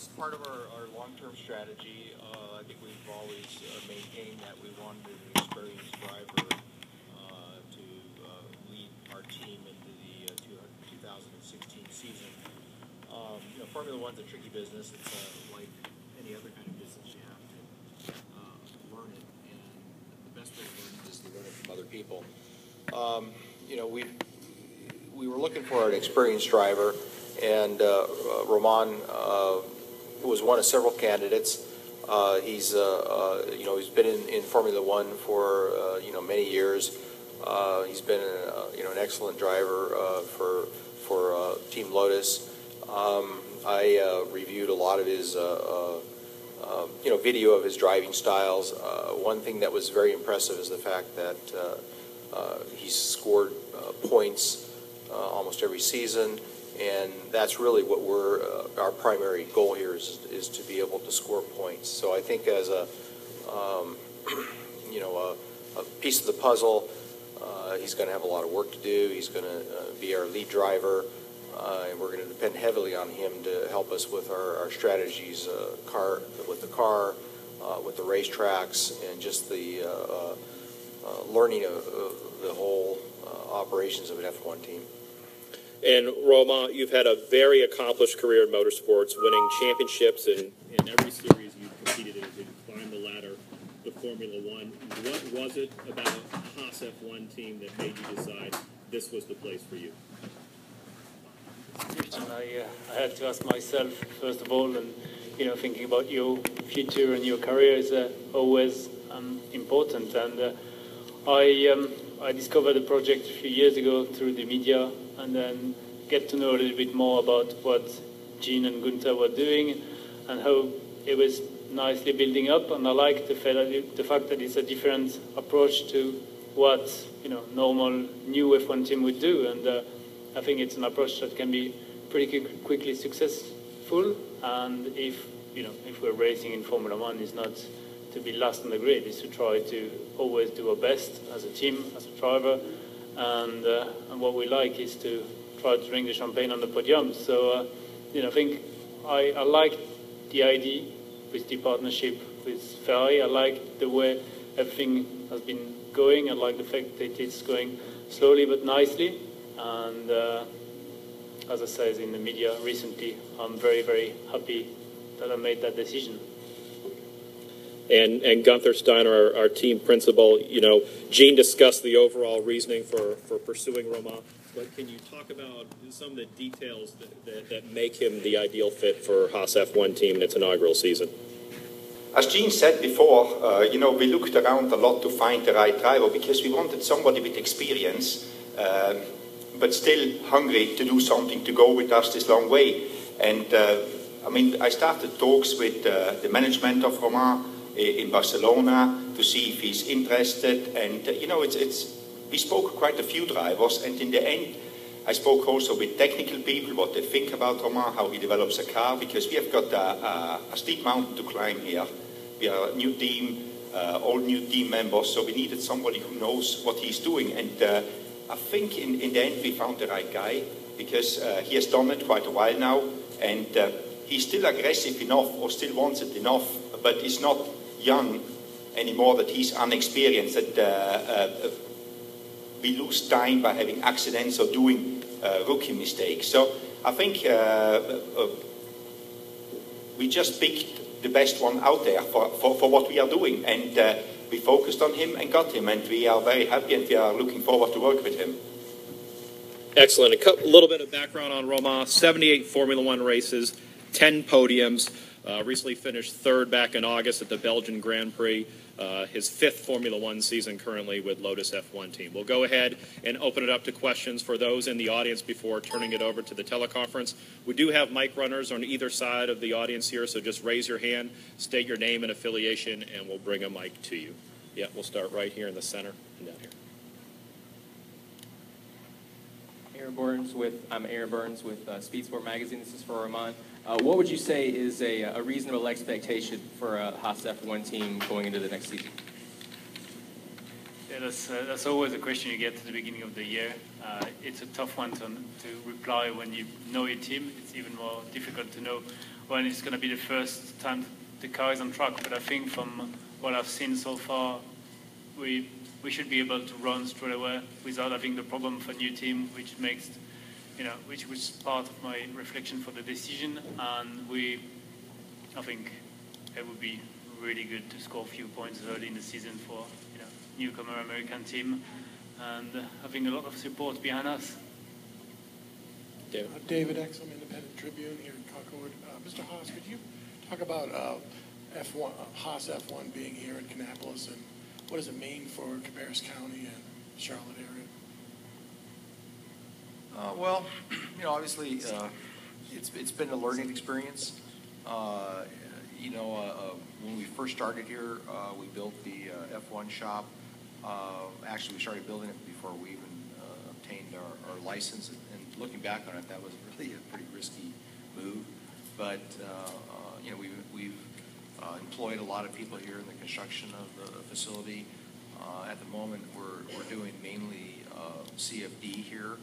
this is part of our, our long-term strategy. Uh, I think we've always uh, maintained that we wanted an experienced driver uh, to uh, lead our team into the uh, 2016 season. Um, you know, Formula One's a tricky business. It's like any other kind of business. You have to learn it, and the best way to learn it is to learn it from other people. Um, you know, we we were looking for an experienced driver, and uh, uh, Romain uh, was one of several candidates. Uh, he's, uh, uh, you know, he's been in, in Formula One for, uh, you know, many years. Uh, he's been, uh, you know, an excellent driver for for Team Lotus. Um, I reviewed a lot of his, uh, you know, video of his driving styles. One thing that was very impressive is the fact that he's scored points almost every season, and that's really what we're uh, our primary goal here is is to be able to score points. So I think as a um, you know a, a piece of the puzzle, uh, he's going to have a lot of work to do. He's going to uh, be our lead driver, uh, and we're going to depend heavily on him to help us with our, our strategies, uh, car with the car, uh, with the racetracks, and just the learning of, of the whole operations of an F1 team. And Romain, you've had a very accomplished career in motorsports, winning championships in, in every series you've competed in you climbed the ladder to Formula One. What was it about Haas F1 team that made you decide this was the place for you? I, uh, I had to ask myself first of all, and you know, thinking about your future and your career is uh, always um, important. And uh, I um, I discovered the project a few years ago through the media, and then get to know a little bit more about what Gene and Gunther were doing, and how it was nicely building up. And I like the fact that, it, the fact that it's a different approach to what you know normal new F1 team would do, and uh, I think it's an approach that can be pretty quick, quickly successful. And if you know, if we're racing in Formula One, is not to be last on the grid. Is to try to always do our best as a team, as a driver, and uh, and what we like is to try to drink the champagne on the podium. So uh, you know, I think I, I like the idea with the partnership with Ferrari. I like the way everything has been going. I like the fact that it's going slowly but nicely. And uh, as I said in the media recently, I'm very, very happy that I made that decision. And, and Gunther Steiner, our, our team principal, you know, Gene discussed the overall reasoning for, for pursuing Romain, but can you talk about some of the details that, that, that make him the ideal fit for Haas F1 team in its inaugural season? As Gene said before, uh, you know, we looked around a lot to find the right driver because we wanted somebody with experience, um, but still hungry to do something to go with us this long way. And uh, I mean, I started talks with uh, the management of Romain in Barcelona to see if he's interested. And uh, you know, it's, it's we spoke quite a few drivers, and in the end, I spoke also with technical people what they think about Romain, how he develops a car, because we have got a, a, a steep mountain to climb here. We are a new team, uh, all new team members, so we needed somebody who knows what he's doing. And uh, I think in, in the end we found the right guy because uh, he has done it quite a while now, and uh, he's still aggressive enough or still wants it enough, but he's not young anymore that he's unexperienced. That uh, uh, we lose time by having accidents or doing uh, rookie mistakes. So I think uh, uh, we just picked the best one out there for, for, for what we are doing. And we focused on him and got him. And we are very happy and we are looking forward to work with him. Excellent. A couple, little bit of background on Romain 78 Formula One races, 10 podiums. Uh, recently finished third back in August at the Belgian Grand Prix. Uh, his fifth Formula One season currently with Lotus F1 team. We'll go ahead and open it up to questions for those in the audience before turning it over to the teleconference. We do have mic runners on either side of the audience here, so just raise your hand, state your name and affiliation, and we'll bring a mic to you. Yeah, we'll start right here in the center and down here. Aaron Burns with I'm Aaron Burns with uh, Speed Sport Magazine. This is for Romain. Uh, what would you say is a, a reasonable expectation for a Haas F1 team going into the next season? Yeah, that's, uh, that's always a question you get at the beginning of the year. Uh, it's a tough one to, to reply when you know your team. It's even more difficult to know when it's going to be the first time the car is on track. But I think from what I've seen so far, we we should be able to run straight away without having the problem of a new team, which makes, you know, which was part of my reflection for the decision. And we, I think, it would be really good to score a few points early in the season for you know newcomer American team, and uh, having a lot of support behind us. David? Uh, David Exum, Independent Tribune here in Concord. Uh, Mr. Haas, could you talk about uh, F1, uh, Haas F1 being here in Kannapolis and what does it mean for Cabarrus County and Charlotte area? Uh, well, you know, obviously, uh, it's, it's been a learning experience. Uh, you know, uh, uh, when we first started here, uh, we built the uh, F1 shop. Actually, we started building it before we even obtained our, our license. And, and looking back on it, that was really a pretty risky move. But, you know, we've, we've uh, employed a lot of people here in the construction of the facility. Uh, at the moment, we're, we're doing mainly uh, CFD here.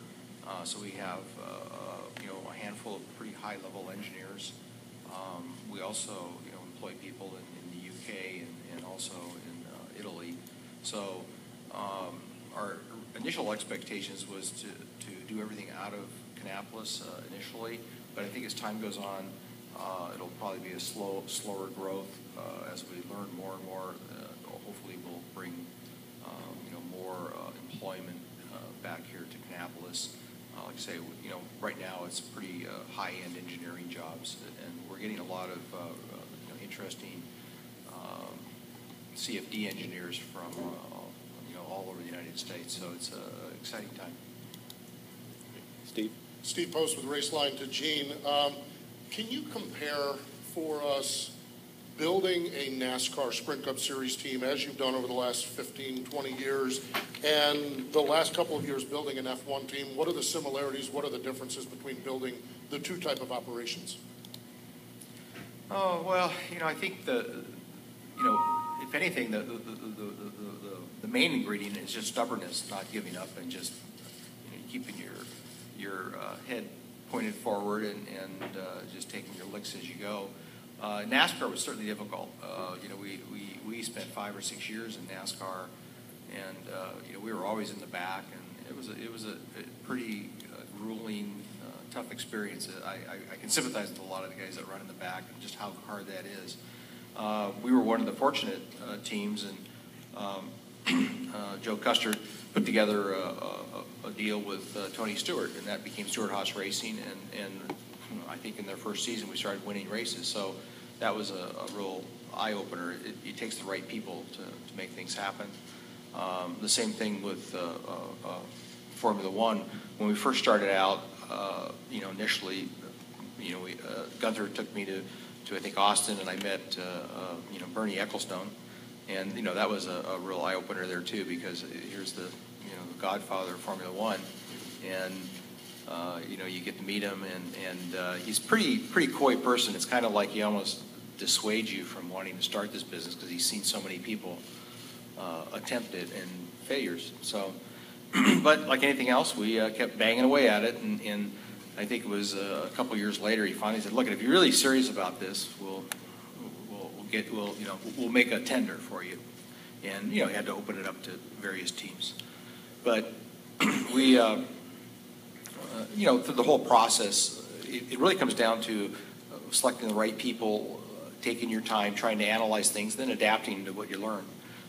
Uh, so we have, uh, uh, you know, a handful of pretty high-level engineers. Um, we also, you know, employ people in, in the UK and, and also in Italy. So um, our initial expectations was to, to do everything out of Kannapolis uh, initially, but I think as time goes on, probably be a slow, slower growth uh, as we learn more and more. Uh, hopefully, we'll bring um, you know more uh, employment uh, back here to Kannapolis. Uh, like I say, you know, right now it's pretty uh, high-end engineering jobs, and we're getting a lot of uh, uh, you know, interesting um, CFD engineers from uh, you know all over the United States. So it's an exciting time. Steve? Steve Post with Raceline to Gene. Um, can you compare for us building a NASCAR Sprint Cup Series team as you've done over the last 15, 20 years, and the last couple of years building an F1 team? What are the similarities? What are the differences between building the two type of operations? Oh, well, you know, I think the, you know, if anything, the, the, the, the, the, main ingredient is just stubbornness, not giving up and just you know, keeping your, your uh, head pointed forward and, and uh, just taking your licks as you go. Uh, NASCAR was certainly difficult. Uh, you know, we, we, we spent five or six years in NASCAR, and uh, you know we were always in the back, and it was a, it was a, a pretty uh, grueling, uh, tough experience. I, I, I can sympathize with a lot of the guys that run in the back and just how hard that is. Uh, we were one of the fortunate teams, and um, Joe Custer put together a, a, a deal with Tony Stewart, and that became Stewart Haas Racing, and, and I think in their first season we started winning races. So that was a, a real eye opener. It, it, takes the right people to, to make things happen. Um, the same thing with uh, uh, uh, Formula One. When we first started out, uh, you know, initially, you know, we, uh, Gunther took me to, to I think Austin, and I met uh, you know Bernie Ecclestone, and you know that was a, a real eye opener there too because here's the you know the Godfather of Formula One, and uh, you know, you get to meet him, and and uh, he's pretty pretty coy person. It's kind of like he almost dissuades you from wanting to start this business because he's seen so many people uh, attempt it and failures. So, but like anything else, we uh, kept banging away at it, and, and I think it was uh, a couple years later he finally said, "Look, if you're really serious about this, we'll we'll, we'll get we'll you know we'll make a tender for you." And you know, he had to open it up to various teams, but we. You know, through the whole process, it, it, really comes down to uh, selecting the right people, taking your time, trying to analyze things, then adapting to what you learn.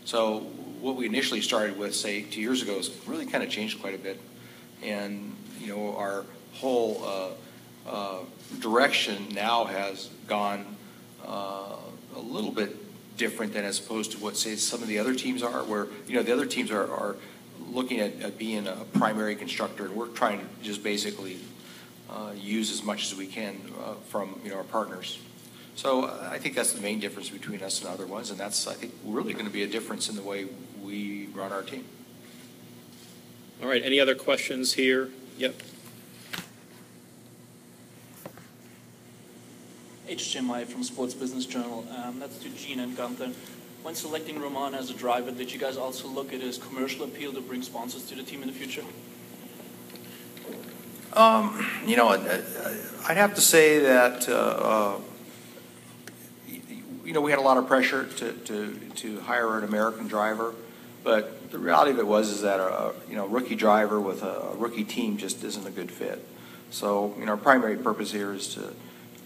So what we initially started with, say, two years ago, has really kind of changed quite a bit. And, you know, our whole uh, uh, direction now has gone uh, a little bit different than as opposed to what, say, some of the other teams are, where, you know, the other teams are, are looking at, at, being a primary constructor, and we're trying to just basically uh, use as much as we can uh, from you know our partners. So uh, I think that's the main difference between us and other ones, and that's I think really going to be a difference in the way we run our team. All right. Any other questions here? Yep. H. Jim Lai from Sports Business Journal. Um, that's to Gene and Gunther. When selecting Romain as a driver, did you guys also look at his commercial appeal to bring sponsors to the team in the future? Um, you know, I'd have to say that, uh, uh, you know, we had a lot of pressure to, to, to hire an American driver, but the reality of it was is that a, you know, rookie driver with a rookie team just isn't a good fit. So, you know, our primary purpose here is to,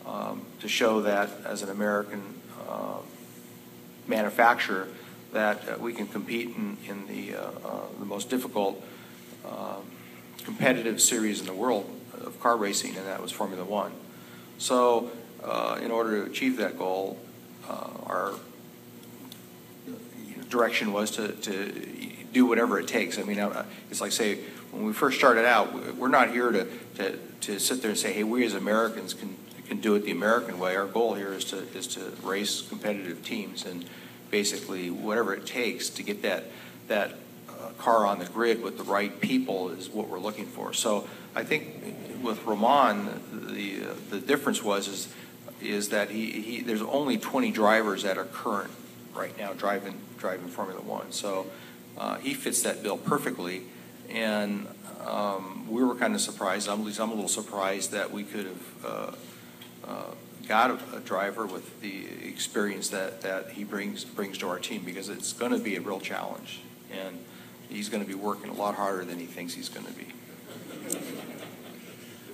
um, to show that as an American uh, manufacturer that uh, we can compete in, in the, uh, uh, the most difficult um, competitive series in the world of car racing, and that was Formula One. So, in order to achieve that goal, our direction was to, to do whatever it takes. I mean, it's like, say, when we first started out, we're not here to, to, to sit there and say, hey, we as Americans can, can do it the American way. Our goal here is to, is to race competitive teams and basically whatever it takes to get that, that uh, car on the grid with the right people is what we're looking for. So I think with Romain, the, uh, the difference was is, is that he, he, there's only 20 drivers that are current right now driving, driving Formula One. So uh, he fits that bill perfectly. And um, we were kind of surprised, at least I'm a little surprised that we could have uh, got a, a, driver with the experience that, that he brings, brings to our team because it's going to be a real challenge. And he's going to be working a lot harder than he thinks he's going to be.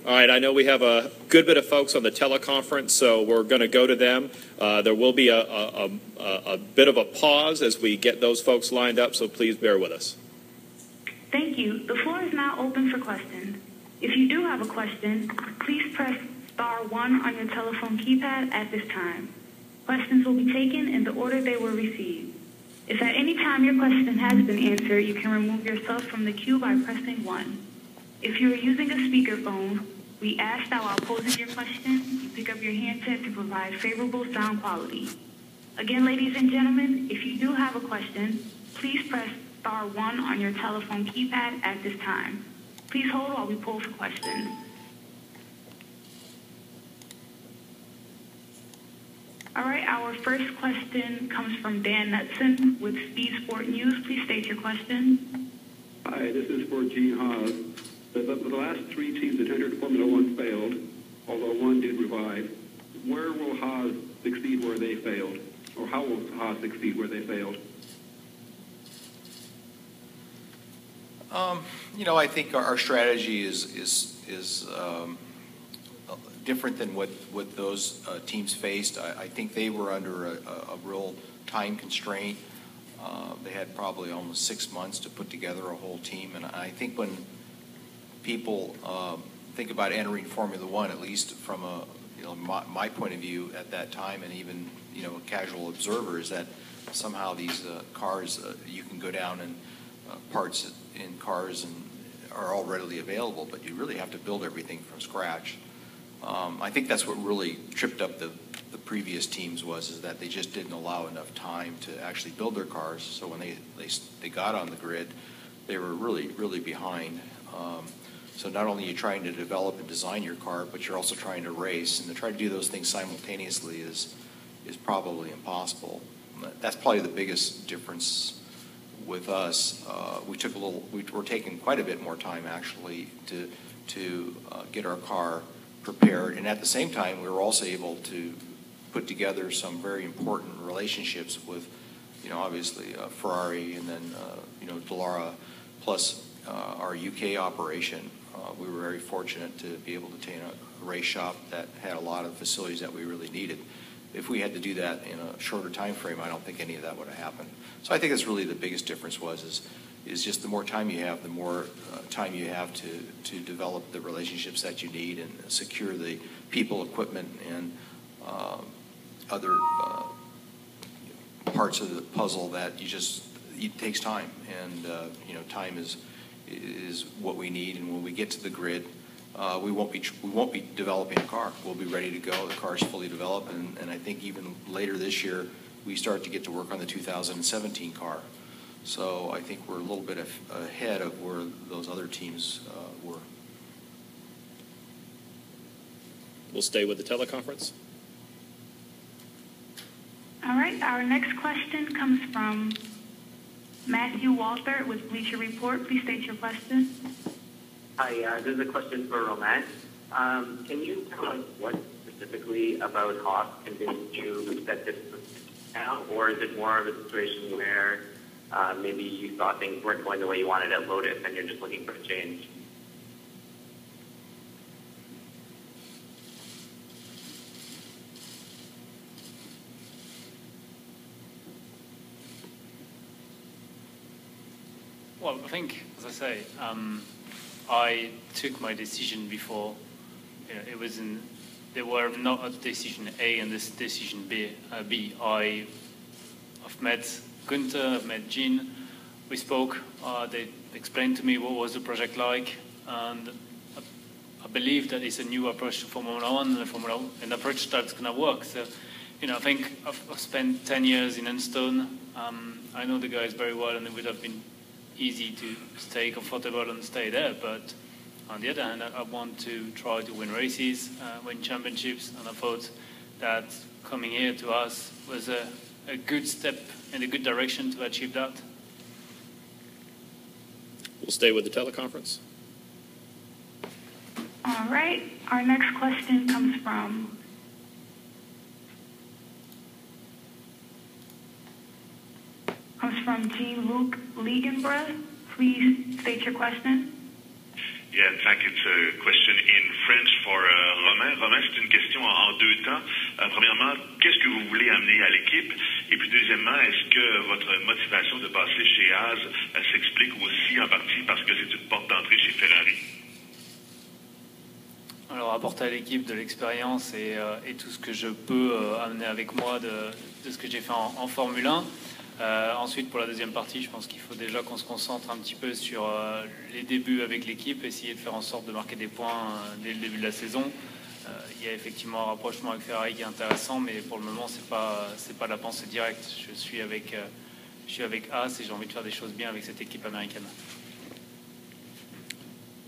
All right, I know we have a good bit of folks on the teleconference, so we're going to go to them. Uh, there will be a, a, a, a, bit of a pause as we get those folks lined up, so please bear with us. Thank you. The floor is now open for questions. If you do have a question, please press star one on your telephone keypad at this time. Questions will be taken in the order they were received. If at any time your question has been answered, you can remove yourself from the queue by pressing one. If you are using a speakerphone, we ask that while posing your question, you pick up your handset to provide favorable sound quality. Again, ladies and gentlemen, if you do have a question, please press star one on your telephone keypad at this time. Please hold while we poll for questions. All right, our first question comes from Dan Knutson with Speed Sport News. Please state your question. Hi, this is for Gene Haas. The, the, the, last three teams that entered Formula One failed, although one did revive. Where will Haas succeed where they failed? Or how will Haas succeed where they failed? Um, you know, I think our, our, strategy is is is um, different than what what those uh, teams faced. I, I, think they were under a, a, a real time constraint. Uh, they had probably almost six months to put together a whole team, and I think when people um, think about entering Formula One, at least from a you know my, my, point of view at that time, and even you know a casual observer, is that somehow these uh, cars uh, you can go down and uh, parts in cars and are all readily available, but you really have to build everything from scratch. Um, I think that's what really tripped up the, the previous teams was is that they just didn't allow enough time to actually build their cars. So when they they, they got on the grid, they were really really behind. Um, so not only are you trying to develop and design your car, but you're also trying to race, and to try to do those things simultaneously is is probably impossible. That's probably the biggest difference with us. Uh, we took a little. We, are taking quite a bit more time actually to to uh, get our car prepared, and at the same time, we were also able to put together some very important relationships with, you know, obviously uh, Ferrari and then uh, you know Dallara, plus uh, our UK operation uh, we were very fortunate to be able to obtain a race shop that had a lot of facilities that we really needed. If we had to do that in a shorter time frame, I don't think any of that would have happened. So I think that's really the biggest difference was is is just the more time you have, the more uh, time you have to to develop the relationships that you need and secure the people, equipment, and uh, other uh, parts of the puzzle that you just it takes time, and uh, you know time is is what we need. And when we get to the grid, uh, we won't be we won't be developing a car. We'll be ready to go. The car is fully developed, and, and I think even later this year we start to get to work on the 2017 car. So I think we're a little bit ahead of where those other teams uh, were. We'll stay with the teleconference. All right, our next question comes from Matthew Walter with Bleacher Report. Please state your question. Hi, uh, this is a question for Romain. Um, can you tell us what specifically about Haas convinced you that this was now, or is it more of a situation where uh, maybe you thought things weren't going the way you wanted at Lotus and you're just looking for a change? Well, I think, as I say, um, I took my decision before. You know, it was in, there were not a decision A and this decision B. Uh, B. I, I've met Gunther, I've met Gene. We spoke. Uh, they explained to me what was the project like, and I, I believe that it's a new approach to Formula One and Formula an approach that's going to work. So, you know, I think I've, I've spent 10 years in Enstone. Um, I know the guys very well, and it would have been easy to stay comfortable and stay there. But on the other hand, I, I want to try to win races, uh, win championships, and I thought that coming here to us was a, a good step in a good direction to achieve that. We'll stay with the teleconference. All right, our next question comes from comes from Jean-Luc Liegenbruch. Please state your question. Yeah, thank you. It's a question in French for uh, Romain. Romain, c'est une question en, deux temps. Euh, premièrement, qu'est-ce que vous voulez amener à l'équipe? Et puis deuxièmement, est-ce que votre motivation de passer chez Haas s'explique aussi en partie parce que c'est une porte d'entrée chez Ferrari? Alors apporter à l'équipe de l'expérience et, euh, tout ce que je peux euh, amener avec moi de, ce que j'ai fait en Formule 1. Euh, ensuite, pour la deuxième partie, je pense qu'il faut déjà qu'on se concentre un petit peu sur euh, les débuts avec l'équipe, essayer de faire en sorte de marquer des points euh, dès le début de la saison. Il y a effectivement un rapprochement avec Ferrari qui est intéressant, mais pour le moment, c'est pas c'est pas la pensée directe. Je suis avec je suis avec Haas et j'ai envie de faire des choses bien avec cette équipe américaine.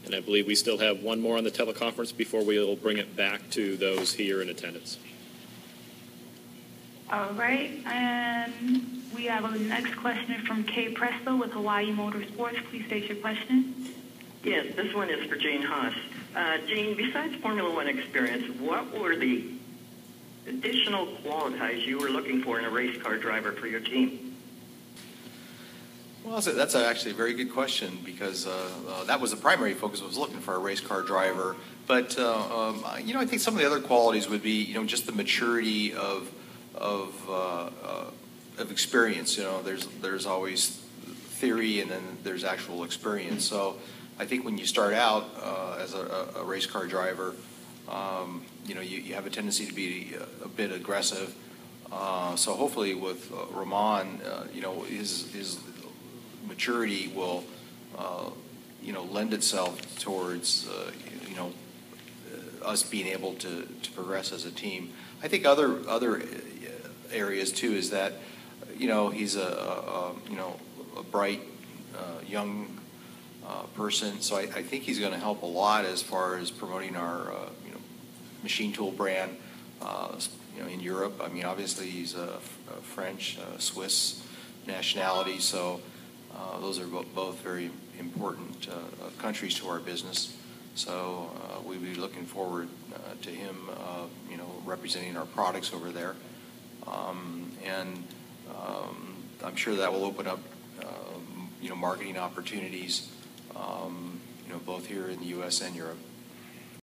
More on the teleconference before we'll bring it back to those here in attendance. All right, and we have a next question from Kay Presto with Hawaii Motorsports. Please state your question. Yes, this one is for Gene Haas. Uh, Jane, besides Formula One experience, what were the additional qualities you were looking for in a race car driver for your team? Well, that's, a, that's a actually a very good question because uh, uh, that was the primary focus. I was looking for a race car driver, but uh, um, you know, I think some of the other qualities would be, you know, just the maturity of of uh, uh, of experience. You know, there's there's always theory and then there's actual experience. So I think when you start out uh, as a, a, race car driver, um, you know, you, you, have a tendency to be a, a bit aggressive. Uh, so hopefully with uh, Romain, uh, you know, his his maturity will, uh, you know, lend itself towards, uh, you know, us being able to, to progress as a team. I think other other areas too is that you know, he's a, a you know a bright uh, young uh, person, so I, I think he's going to help a lot as far as promoting our uh, you know machine tool brand. Uh, you know, in Europe, I mean, obviously he's a, a French, uh, Swiss nationality, so uh, those are bo- both very important countries to our business. So we'd be looking forward to him, you know, representing our products over there. Um, and um, I'm sure that will open up, um, you know, marketing opportunities, um, you know, both here in the U.S. and Europe.